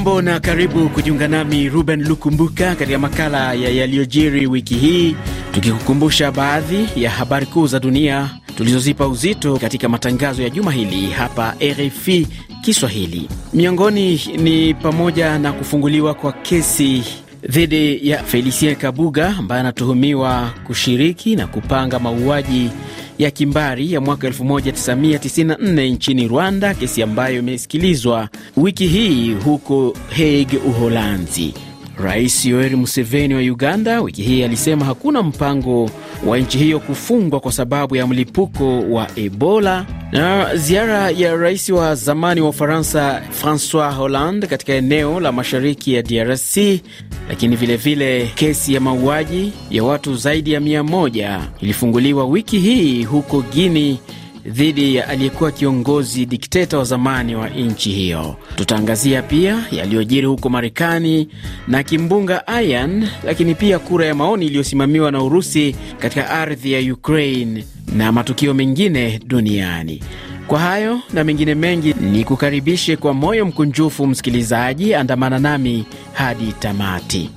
Hujambo na karibu kujiunga nami Ruben Lukumbuka katika makala ya yaliyojiri wiki hii, tukikukumbusha baadhi ya habari kuu za dunia tulizozipa uzito katika matangazo ya juma hili hapa RFI Kiswahili. Miongoni ni pamoja na kufunguliwa kwa kesi dhidi ya Felicien Kabuga ambaye anatuhumiwa kushiriki na kupanga mauaji ya kimbari ya mwaka 1994 nchini Rwanda, kesi ambayo imesikilizwa wiki hii huko Hague, Uholanzi. Rais Yoweri Museveni wa Uganda wiki hii alisema hakuna mpango wa nchi hiyo kufungwa kwa sababu ya mlipuko wa Ebola. Na ziara ya rais wa zamani wa Ufaransa Francois Hollande katika eneo la mashariki ya DRC, lakini vilevile vile kesi ya mauaji ya watu zaidi ya mia moja ilifunguliwa wiki hii huko Guinea dhidi ya aliyekuwa kiongozi dikteta wa zamani wa nchi hiyo. Tutaangazia pia yaliyojiri huko Marekani na kimbunga Ian, lakini pia kura ya maoni iliyosimamiwa na Urusi katika ardhi ya Ukraine na matukio mengine duniani. Kwa hayo na mengine mengi, ni kukaribishe kwa moyo mkunjufu msikilizaji, andamana nami hadi tamati.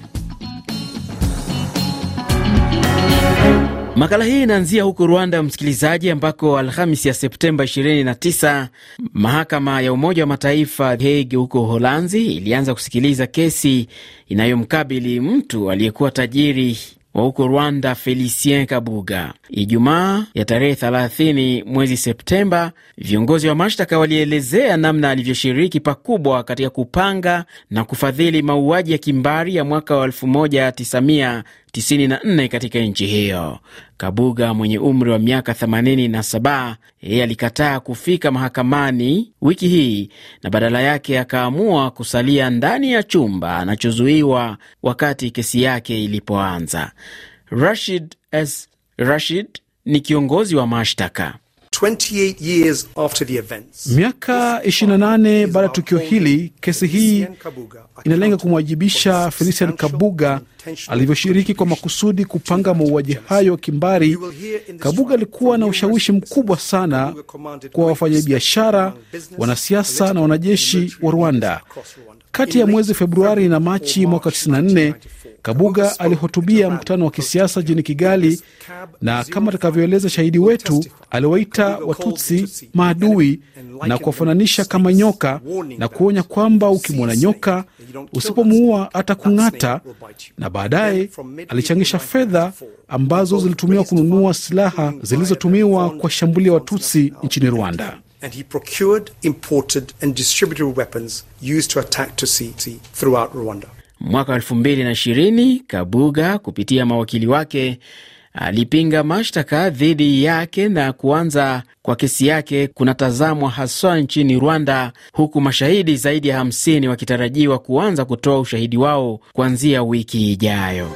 Makala hii inaanzia huko Rwanda, msikilizaji, ambako Alhamis ya Septemba 29 mahakama ya Umoja wa Mataifa Hague huko Uholanzi ilianza kusikiliza kesi inayomkabili mtu aliyekuwa tajiri wa huko Rwanda Felicien Kabuga. Ijumaa ya tarehe 30 mwezi Septemba, viongozi wa mashtaka walielezea namna alivyoshiriki pakubwa katika kupanga na kufadhili mauaji ya kimbari ya mwaka wa 1994 katika nchi hiyo. Kabuga mwenye umri wa miaka 87 yeye alikataa kufika mahakamani wiki hii na badala yake akaamua kusalia ndani ya chumba anachozuiwa wakati kesi yake ilipoanza. Rashid S. Rashid ni kiongozi wa mashtaka. Miaka 28 baada ya tukio hili, kesi hii inalenga kumwajibisha Felician Kabuga alivyoshiriki kwa makusudi kupanga mauaji hayo kimbari. Kabuga alikuwa na ushawishi mkubwa sana kwa wafanyabiashara, wanasiasa na wanajeshi wa Rwanda. Kati ya mwezi Februari na Machi mwaka 94 Kabuga alihutubia mkutano wa kisiasa jini Kigali, na kama atakavyoeleza shahidi wetu, aliwaita Watutsi maadui na kuwafananisha kama nyoka na kuonya kwamba ukimwona nyoka usipomuua atakung'ata, na baadaye alichangisha fedha ambazo zilitumiwa kununua silaha zilizotumiwa kwa shambulia Watutsi nchini Rwanda. And he procured, imported and distributed weapons used to attack Tutsi throughout Rwanda. Mwaka wa elfu mbili na ishirini Kabuga kupitia mawakili wake alipinga mashtaka dhidi yake na kuanza kwa kesi yake kunatazamwa haswa nchini Rwanda, huku mashahidi zaidi ya 50 wakitarajiwa kuanza kutoa ushahidi wao kuanzia wiki ijayo.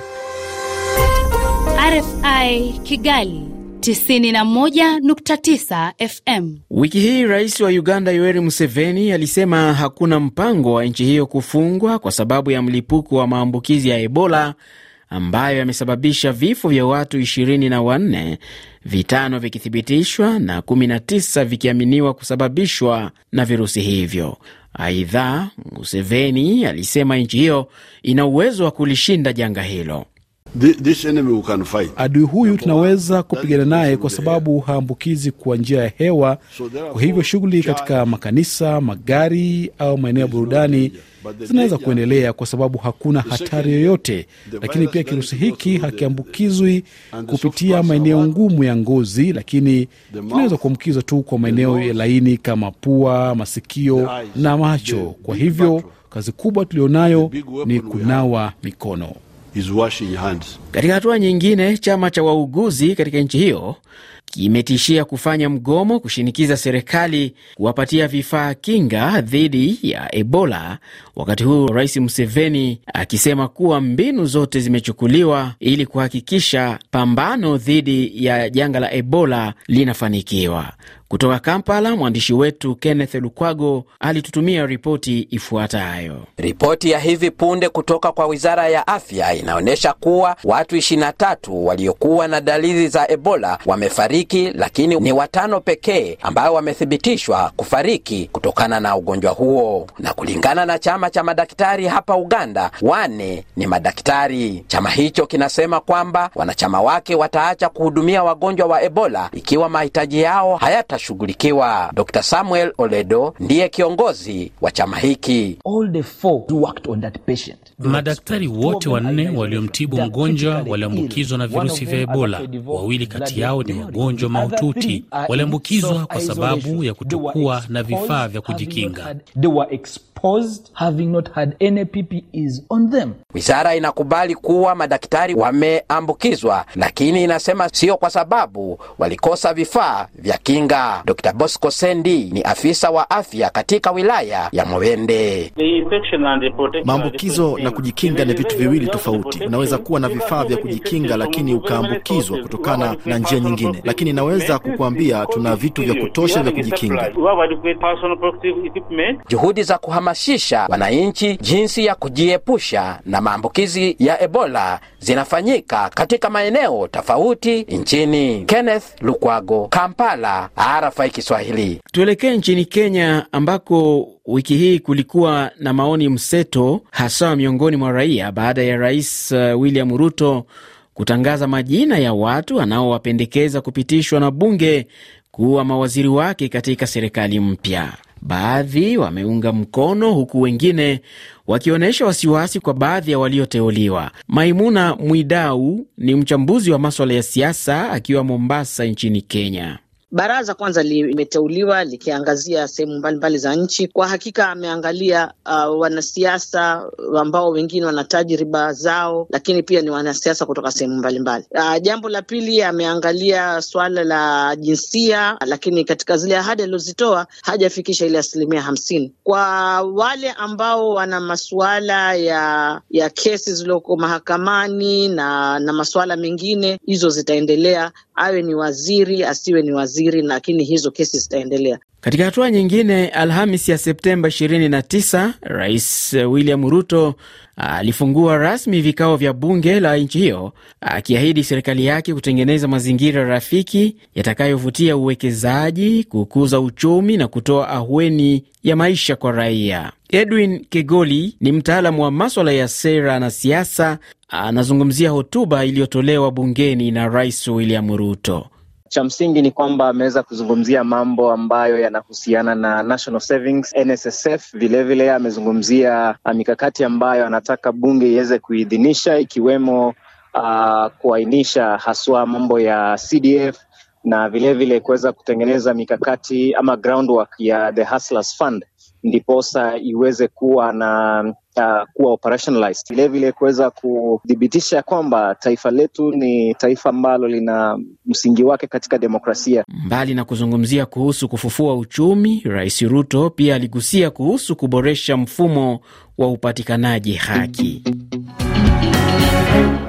RFI Kigali 91.9 FM. Wiki hii rais wa Uganda Yoweri Museveni alisema hakuna mpango wa nchi hiyo kufungwa kwa sababu ya mlipuko wa maambukizi ya Ebola ambayo yamesababisha vifo vya watu 24, vitano vikithibitishwa na 19 vikiaminiwa kusababishwa na virusi hivyo. Aidha, Museveni alisema nchi hiyo ina uwezo wa kulishinda janga hilo. Adui huyu tunaweza kupigana naye kwa sababu haambukizi kwa njia ya hewa. Kwa hivyo shughuli katika makanisa, magari au maeneo ya burudani zinaweza kuendelea kwa sababu hakuna hatari yoyote. Lakini pia kirusi hiki hakiambukizwi kupitia maeneo ngumu ya ngozi, lakini kinaweza kuambukizwa tu kwa maeneo ya laini kama pua, masikio na macho. Kwa hivyo kazi kubwa tulionayo ni kunawa mikono. Katika hatua nyingine, chama cha wauguzi katika nchi hiyo kimetishia kufanya mgomo kushinikiza serikali kuwapatia vifaa kinga dhidi ya Ebola, wakati huu Rais Museveni akisema kuwa mbinu zote zimechukuliwa ili kuhakikisha pambano dhidi ya janga la Ebola linafanikiwa. Kutoka Kampala, mwandishi wetu Kenneth Lukwago alitutumia ripoti ifuatayo. Ripoti ya hivi punde kutoka kwa wizara ya afya inaonyesha kuwa watu 23 waliokuwa na dalili za Ebola wamefariki, lakini ni watano pekee ambao wamethibitishwa kufariki kutokana na ugonjwa huo. Na kulingana na chama cha madaktari hapa Uganda, wane ni madaktari. Chama hicho kinasema kwamba wanachama wake wataacha kuhudumia wagonjwa wa Ebola ikiwa mahitaji yao hayatashughulikiwa. Dr. Samuel Oledo ndiye kiongozi wa chama hiki. All the four who worked on that patient. Madaktari wote wanne waliomtibu mgonjwa waliambukizwa na virusi vya Ebola. Wawili kati yao ni wagonjwa mahututi, waliambukizwa kwa sababu ya kutokuwa na vifaa vya kujikinga. They were exposed having not had any PPEs on them. Wizara inakubali kuwa madaktari wameambukizwa, lakini inasema sio kwa sababu walikosa vifaa vya kinga. Dr. Bosco Sendi ni afisa wa afya katika wilaya ya Mwende. Maambukizo na kujikinga ni vitu viwili tofauti. Unaweza kuwa na vifaa vya kujikinga lakini ukaambukizwa kutokana na njia nyingine, lakini naweza kukuambia tuna vitu vya kutosha vya kujikinga. Juhudi za kuhamasisha wananchi jinsi ya kujiepusha na maambukizi ya Ebola zinafanyika katika maeneo tofauti nchini. Kenneth Lukwago, Kampala, RFI Kiswahili. Tuelekee nchini Kenya ambako wiki hii kulikuwa na maoni mseto hasa miongoni mwa raia baada ya Rais uh, William Ruto kutangaza majina ya watu anaowapendekeza kupitishwa na bunge kuwa mawaziri wake katika serikali mpya. Baadhi wameunga mkono huku wengine wakionyesha wasiwasi kwa baadhi ya walioteuliwa. Maimuna Mwidau ni mchambuzi wa maswala ya siasa akiwa Mombasa nchini Kenya. Baraza kwanza limeteuliwa likiangazia sehemu mbalimbali za nchi. Kwa hakika ameangalia uh, wanasiasa ambao wengine wana tajriba zao, lakini pia ni wanasiasa kutoka sehemu mbalimbali. Uh, jambo la pili ameangalia swala la jinsia, lakini katika zile ahadi alizozitoa hajafikisha ile asilimia hamsini. Kwa wale ambao wana masuala ya ya kesi zilizoko mahakamani na na masuala mengine, hizo zitaendelea, awe ni waziri asiwe ni waziri lakini hizo kesi zitaendelea. Katika hatua nyingine, Alhamis ya Septemba 29 Rais William Ruto alifungua rasmi vikao vya bunge la nchi hiyo akiahidi serikali yake kutengeneza mazingira rafiki yatakayovutia uwekezaji, kukuza uchumi na kutoa ahueni ya maisha kwa raia. Edwin Kegoli ni mtaalamu wa maswala ya sera na siasa, anazungumzia hotuba iliyotolewa bungeni na Rais William Ruto. Cha msingi ni kwamba ameweza kuzungumzia mambo ambayo yanahusiana na National Savings, NSSF. Vilevile amezungumzia mikakati ambayo anataka bunge iweze kuidhinisha ikiwemo uh, kuainisha haswa mambo ya CDF na vilevile kuweza kutengeneza mikakati ama groundwork ya the Hustlers Fund ndiposa iweze kuwa na uh, kuwa operationalized. Vilevile kuweza kuthibitisha kwamba taifa letu ni taifa ambalo lina msingi wake katika demokrasia. Mbali na kuzungumzia kuhusu kufufua uchumi, Rais Ruto pia aligusia kuhusu kuboresha mfumo wa upatikanaji haki.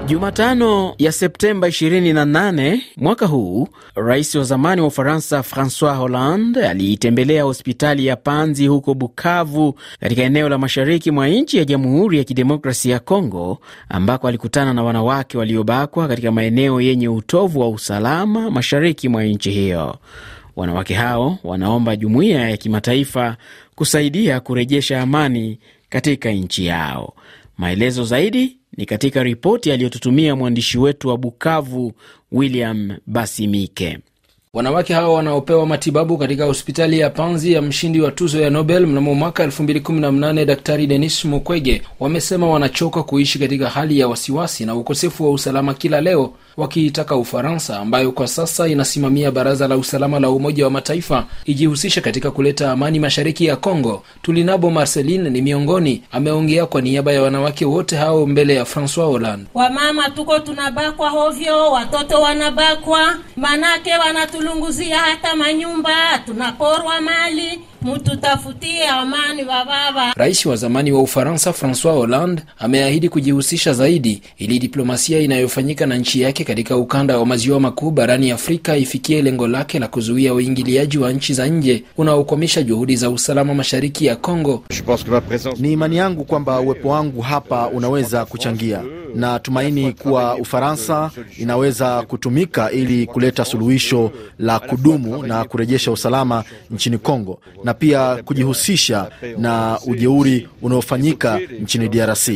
Jumatano ya Septemba 28 mwaka huu, rais wa zamani wa Ufaransa Francois Hollande aliitembelea hospitali ya Panzi huko Bukavu, katika eneo la mashariki mwa nchi ya Jamhuri ya Kidemokrasia ya Kongo, ambako alikutana na wanawake waliobakwa katika maeneo yenye utovu wa usalama mashariki mwa nchi hiyo. Wanawake hao wanaomba jumuiya ya kimataifa kusaidia kurejesha amani katika nchi yao. Maelezo zaidi ni katika ripoti aliyotutumia mwandishi wetu wa Bukavu, William Basimike. Wanawake hawa wanaopewa matibabu katika hospitali ya Panzi ya mshindi wa tuzo ya Nobel mnamo mwaka 2018 Daktari Denis Mukwege wamesema wanachoka kuishi katika hali ya wasiwasi na ukosefu wa usalama kila leo, wakiitaka Ufaransa ambayo kwa sasa inasimamia Baraza la Usalama la Umoja wa Mataifa ijihusishe katika kuleta amani mashariki ya Kongo. Tulinabo Marceline ni miongoni, ameongea kwa niaba ya wanawake wote hao mbele ya Francois Hollande. Wamama tuko tunabakwa hovyo, watoto wanabakwa, manake wanatulunguzia hata manyumba, tunaporwa mali mututafutie amani bababa. Rais wa zamani wa Ufaransa Francois Hollande ameahidi kujihusisha zaidi ili diplomasia inayofanyika na nchi yake katika ukanda wa maziwa makuu barani Afrika ifikie lengo lake la kuzuia uingiliaji wa nchi za nje unaokwamisha juhudi za usalama mashariki ya Kongo. Ni imani yangu kwamba uwepo wangu hapa unaweza kuchangia na tumaini kuwa Ufaransa inaweza kutumika ili kuleta suluhisho la kudumu na kurejesha usalama nchini Kongo na pia kujihusisha na ujeuri unaofanyika nchini DRC.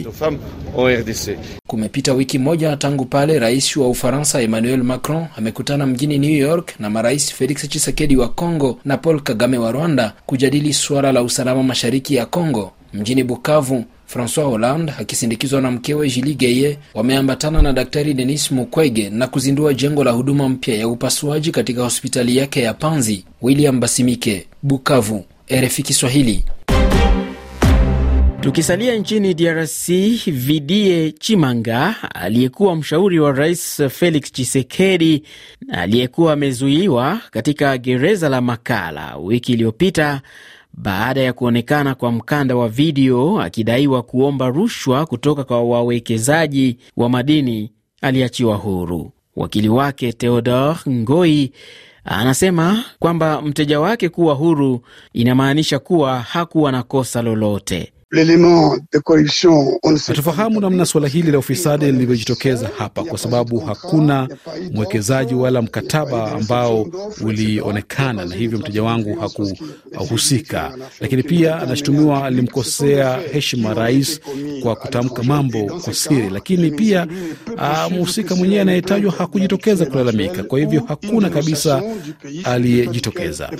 Kumepita wiki moja tangu pale rais wa Ufaransa Emmanuel Macron amekutana mjini New York na marais Felix Tshisekedi wa Kongo na Paul Kagame wa Rwanda kujadili suala la usalama mashariki ya Kongo. Mjini Bukavu, Francois Hollande akisindikizwa na mkewe Julie Geye wameambatana na Daktari Denis Mukwege na kuzindua jengo la huduma mpya ya upasuaji katika hospitali yake ya Panzi. William Basimike, Bukavu, RFI Kiswahili. Tukisalia nchini DRC, Vidie Chimanga aliyekuwa mshauri wa rais Felix Tshisekedi aliyekuwa amezuiwa katika gereza la Makala wiki iliyopita baada ya kuonekana kwa mkanda wa video akidaiwa kuomba rushwa kutoka kwa wawekezaji wa madini aliachiwa huru. Wakili wake Theodor Ngoi anasema kwamba mteja wake kuwa huru inamaanisha kuwa hakuwa na kosa lolote. Hatufahamu namna suala hili la ufisadi lilivyojitokeza hapa, kwa sababu hakuna mwekezaji wala mkataba ambao ulionekana, na hivyo mteja wangu hakuhusika. Lakini pia anashutumiwa alimkosea heshima rais kwa kutamka mambo kwa siri, lakini pia mhusika mwenyewe anayetajwa hakujitokeza kulalamika. Kwa hivyo hakuna kabisa aliyejitokeza.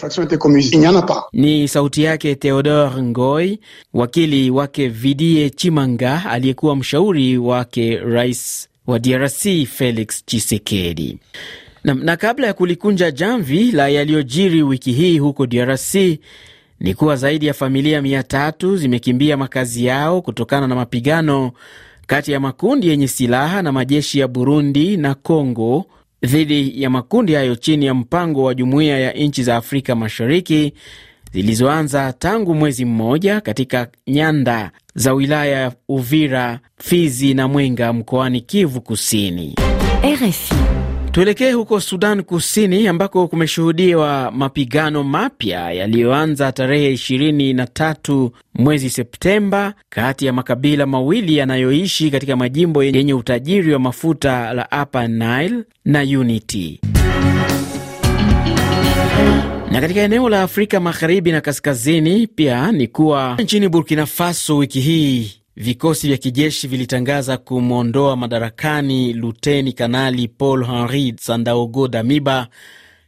Ni sauti yake Theodore Ngoi, wakili wake Vidie Chimanga aliyekuwa mshauri wake rais wa DRC Felix Tshisekedi. Na, na kabla ya kulikunja jamvi la yaliyojiri wiki hii huko DRC ni kuwa zaidi ya familia mia tatu zimekimbia makazi yao kutokana na mapigano kati ya makundi yenye silaha na majeshi ya Burundi na Congo dhidi ya makundi hayo chini ya mpango wa Jumuiya ya Nchi za Afrika Mashariki zilizoanza tangu mwezi mmoja katika nyanda za wilaya ya Uvira, Fizi na Mwenga mkoani Kivu Kusini. RFI. Tuelekee huko Sudan Kusini ambako kumeshuhudiwa mapigano mapya yaliyoanza tarehe 23 mwezi Septemba kati ya makabila mawili yanayoishi katika majimbo yenye utajiri wa mafuta la Upper Nile na Unity. Na katika eneo la Afrika magharibi na kaskazini pia ni kuwa nchini Burkina Faso wiki hii vikosi vya kijeshi vilitangaza kumwondoa madarakani luteni kanali Paul Henri Sandaogo Damiba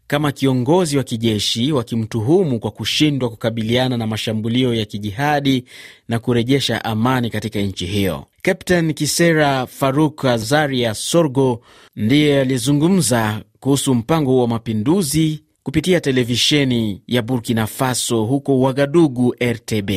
kama kiongozi wa kijeshi, wakimtuhumu kwa kushindwa kukabiliana na mashambulio ya kijihadi na kurejesha amani katika nchi hiyo. Captain Kisera Faruk Azaria Sorgo ndiye aliyezungumza kuhusu mpango huo wa mapinduzi kupitia televisheni ya Burkina Faso huko Wagadugu, RTB.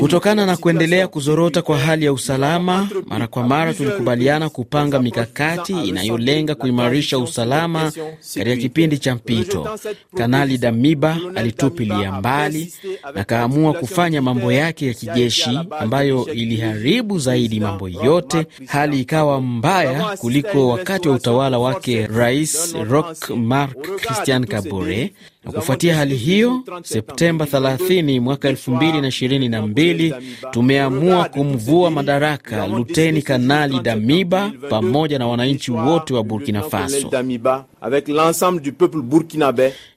Kutokana na kuendelea kuzorota kwa hali ya usalama, mara kwa mara tulikubaliana kupanga mikakati inayolenga kuimarisha usalama katika kipindi cha mpito. Kanali Damiba alitupilia mbali na kaamua kufanya mambo yake ya kijeshi ambayo iliharibu zaidi mambo yote. Hali ikawa mbaya kuliko wakati wa utawala wake Rais Roch Marc Christian Kabore. Na kufuatia hali hiyo, Septemba 30 mwaka 2022 tumeamua kumvua madaraka Luteni Kanali Damiba pamoja na wananchi wote wa Burkina Faso.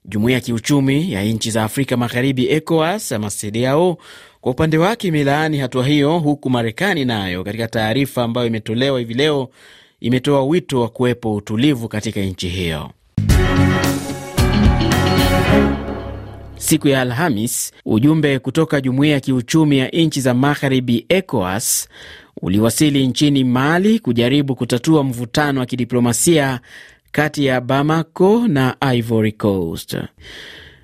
Jumuiya ya kiuchumi ya nchi za Afrika Magharibi, ECOWAS ama CEDEAO, kwa upande wake imelaani hatua hiyo, huku Marekani nayo katika taarifa ambayo imetolewa hivi leo imetoa wito wa kuwepo utulivu katika nchi hiyo. Siku ya Alhamis, ujumbe kutoka jumuiya ya kiuchumi ya nchi za magharibi ECOWAS uliwasili nchini Mali kujaribu kutatua mvutano wa kidiplomasia kati ya Bamako na Ivory Coast.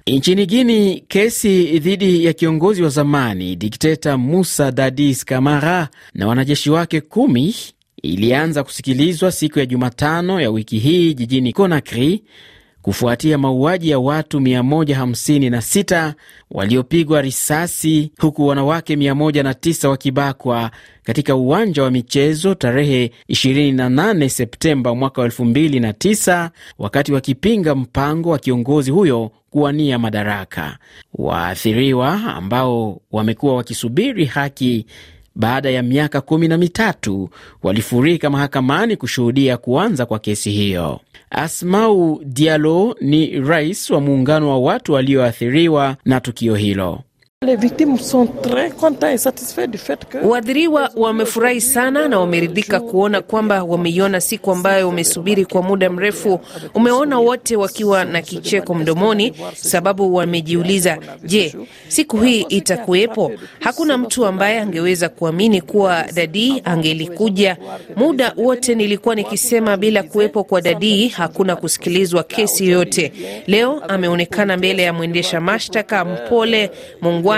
Nchini Guini, kesi dhidi ya kiongozi wa zamani dikteta Musa Dadis Kamara na wanajeshi wake kumi ilianza kusikilizwa siku ya Jumatano ya wiki hii jijini Conakry kufuatia mauaji ya watu 156 waliopigwa risasi huku wanawake 109 wakibakwa katika uwanja wa michezo tarehe 28 Septemba mwaka 2009 wakati wakipinga mpango wa kiongozi huyo kuwania madaraka. Waathiriwa ambao wamekuwa wakisubiri haki baada ya miaka kumi na mitatu walifurika mahakamani kushuhudia kuanza kwa kesi hiyo. Asmau Diallo ni rais wa muungano wa watu walioathiriwa na tukio hilo. Waathiriwa wamefurahi sana na wameridhika kuona kwamba wameiona siku ambayo wamesubiri kwa muda mrefu. Umeona wote wakiwa na kicheko mdomoni, sababu wamejiuliza, je, siku hii itakuwepo? Hakuna mtu ambaye angeweza kuamini kuwa Dadii angelikuja. Muda wote nilikuwa nikisema bila kuwepo kwa Dadii hakuna kusikilizwa kesi yoyote. Leo ameonekana mbele ya mwendesha mashtaka mpole,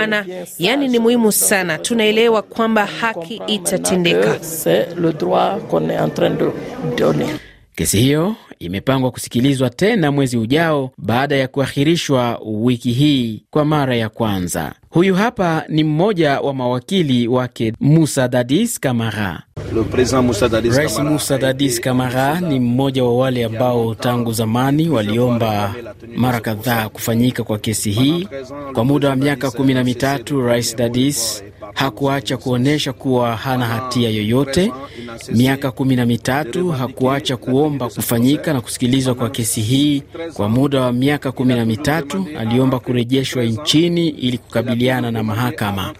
mungwana, yaani ni muhimu sana. Tunaelewa kwamba haki itatendeka. Kesi hiyo imepangwa kusikilizwa tena mwezi ujao baada ya kuahirishwa wiki hii kwa mara ya kwanza. Huyu hapa ni mmoja wa mawakili wake Musa Dadis Kamara. Rais Musa Dadis Kamara ni mmoja wa wale ambao tangu zamani waliomba mara kadhaa kufanyika kwa kesi hii. Kwa muda wa miaka kumi na mitatu, Rais Dadis hakuacha kuonyesha kuwa hana hatia yoyote. Miaka kumi na mitatu hakuacha kuomba kufanyika na kusikilizwa kwa kesi hii. Kwa muda wa miaka kumi na mitatu aliomba kurejeshwa nchini ili kukabiliana na mahakama.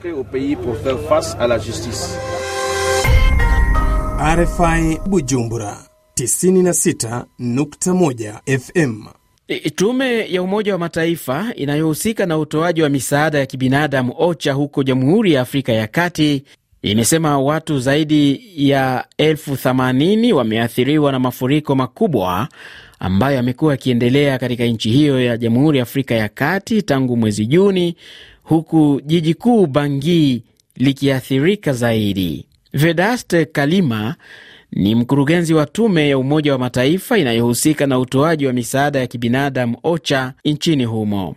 RFI Bujumbura 96.1 FM. Tume ya Umoja wa Mataifa inayohusika na utoaji wa misaada ya kibinadamu OCHA huko Jamhuri ya Afrika ya Kati imesema watu zaidi ya elfu themanini wameathiriwa na mafuriko makubwa ambayo yamekuwa yakiendelea katika nchi hiyo ya Jamhuri ya Afrika ya Kati tangu mwezi Juni, huku jiji kuu Bangui likiathirika zaidi. Vedaste Kalima ni mkurugenzi wa tume ya Umoja wa Mataifa inayohusika na utoaji wa misaada ya kibinadamu OCHA nchini humo.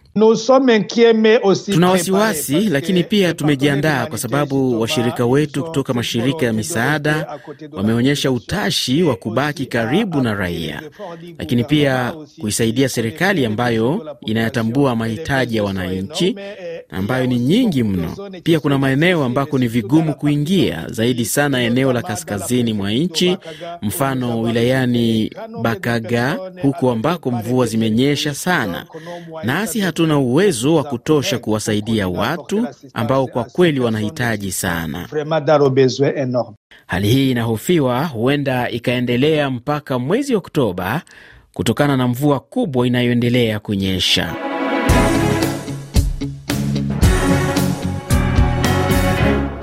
Tuna wasiwasi, lakini pia tumejiandaa kwa sababu washirika wetu kutoka mashirika ya misaada wameonyesha utashi wa kubaki karibu na raia, lakini pia kuisaidia serikali ambayo inayatambua mahitaji ya wananchi ambayo ni nyingi mno. Pia kuna maeneo ambako ni vigumu kuingia, zaidi sana eneo la kaskazini mwa nchi, mfano wilayani Bakaga, huku ambako mvua zimenyesha sana, nasi hatuna uwezo wa kutosha kuwasaidia watu ambao kwa kweli wanahitaji sana. Hali hii inahofiwa huenda ikaendelea mpaka mwezi Oktoba kutokana na mvua kubwa inayoendelea kunyesha.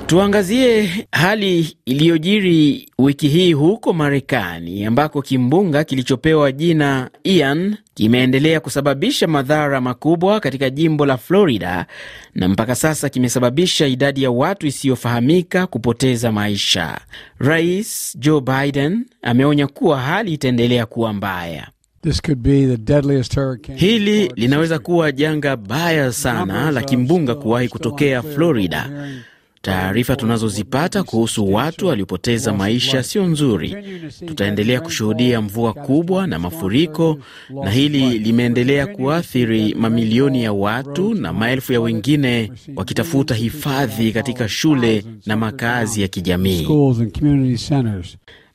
Tuangazie hali iliyojiri wiki hii huko Marekani ambako kimbunga kilichopewa jina Ian kimeendelea kusababisha madhara makubwa katika jimbo la Florida na mpaka sasa kimesababisha idadi ya watu isiyofahamika kupoteza maisha. Rais Joe Biden ameonya kuwa hali itaendelea kuwa mbaya. This could be the deadliest hurricane. Hili linaweza kuwa janga baya sana la kimbunga kuwahi kutokea Florida. Taarifa tunazozipata kuhusu watu waliopoteza maisha sio nzuri. Tutaendelea kushuhudia mvua kubwa na mafuriko, na hili limeendelea kuathiri mamilioni ya watu na maelfu ya wengine wakitafuta hifadhi katika shule na makazi ya kijamii.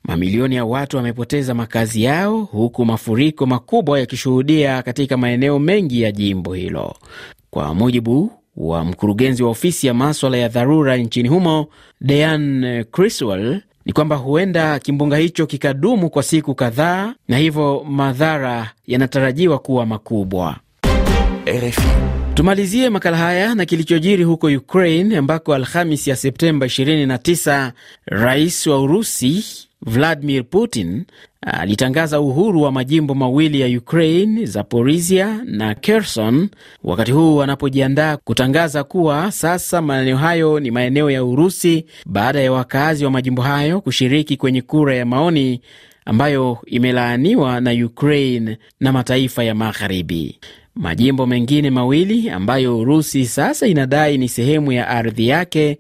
Mamilioni ya watu wamepoteza makazi yao huku mafuriko makubwa yakishuhudia katika maeneo mengi ya jimbo hilo. Kwa mujibu wa mkurugenzi wa ofisi ya maswala ya dharura nchini humo Dean Criswell ni kwamba huenda kimbunga hicho kikadumu kwa siku kadhaa, na hivyo madhara yanatarajiwa kuwa makubwa. RFI. Tumalizie makala haya na kilichojiri huko Ukraine ambako Alhamis ya Septemba 29 rais wa Urusi Vladimir Putin alitangaza uhuru wa majimbo mawili ya Ukraine, Zaporizhia na Kherson, wakati huu anapojiandaa kutangaza kuwa sasa maeneo hayo ni maeneo ya Urusi baada ya wakazi wa majimbo hayo kushiriki kwenye kura ya maoni ambayo imelaaniwa na Ukraine na mataifa ya Magharibi. Majimbo mengine mawili ambayo Urusi sasa inadai ni sehemu ya ardhi yake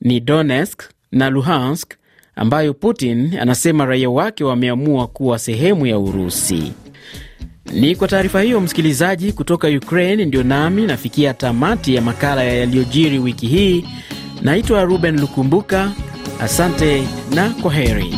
ni Donetsk na Luhansk, ambayo Putin anasema raia wake wameamua kuwa sehemu ya Urusi. Ni kwa taarifa hiyo, msikilizaji, kutoka Ukraine, ndio nami nafikia tamati ya makala ya yaliyojiri wiki hii. Naitwa Ruben Lukumbuka, asante na kwa heri.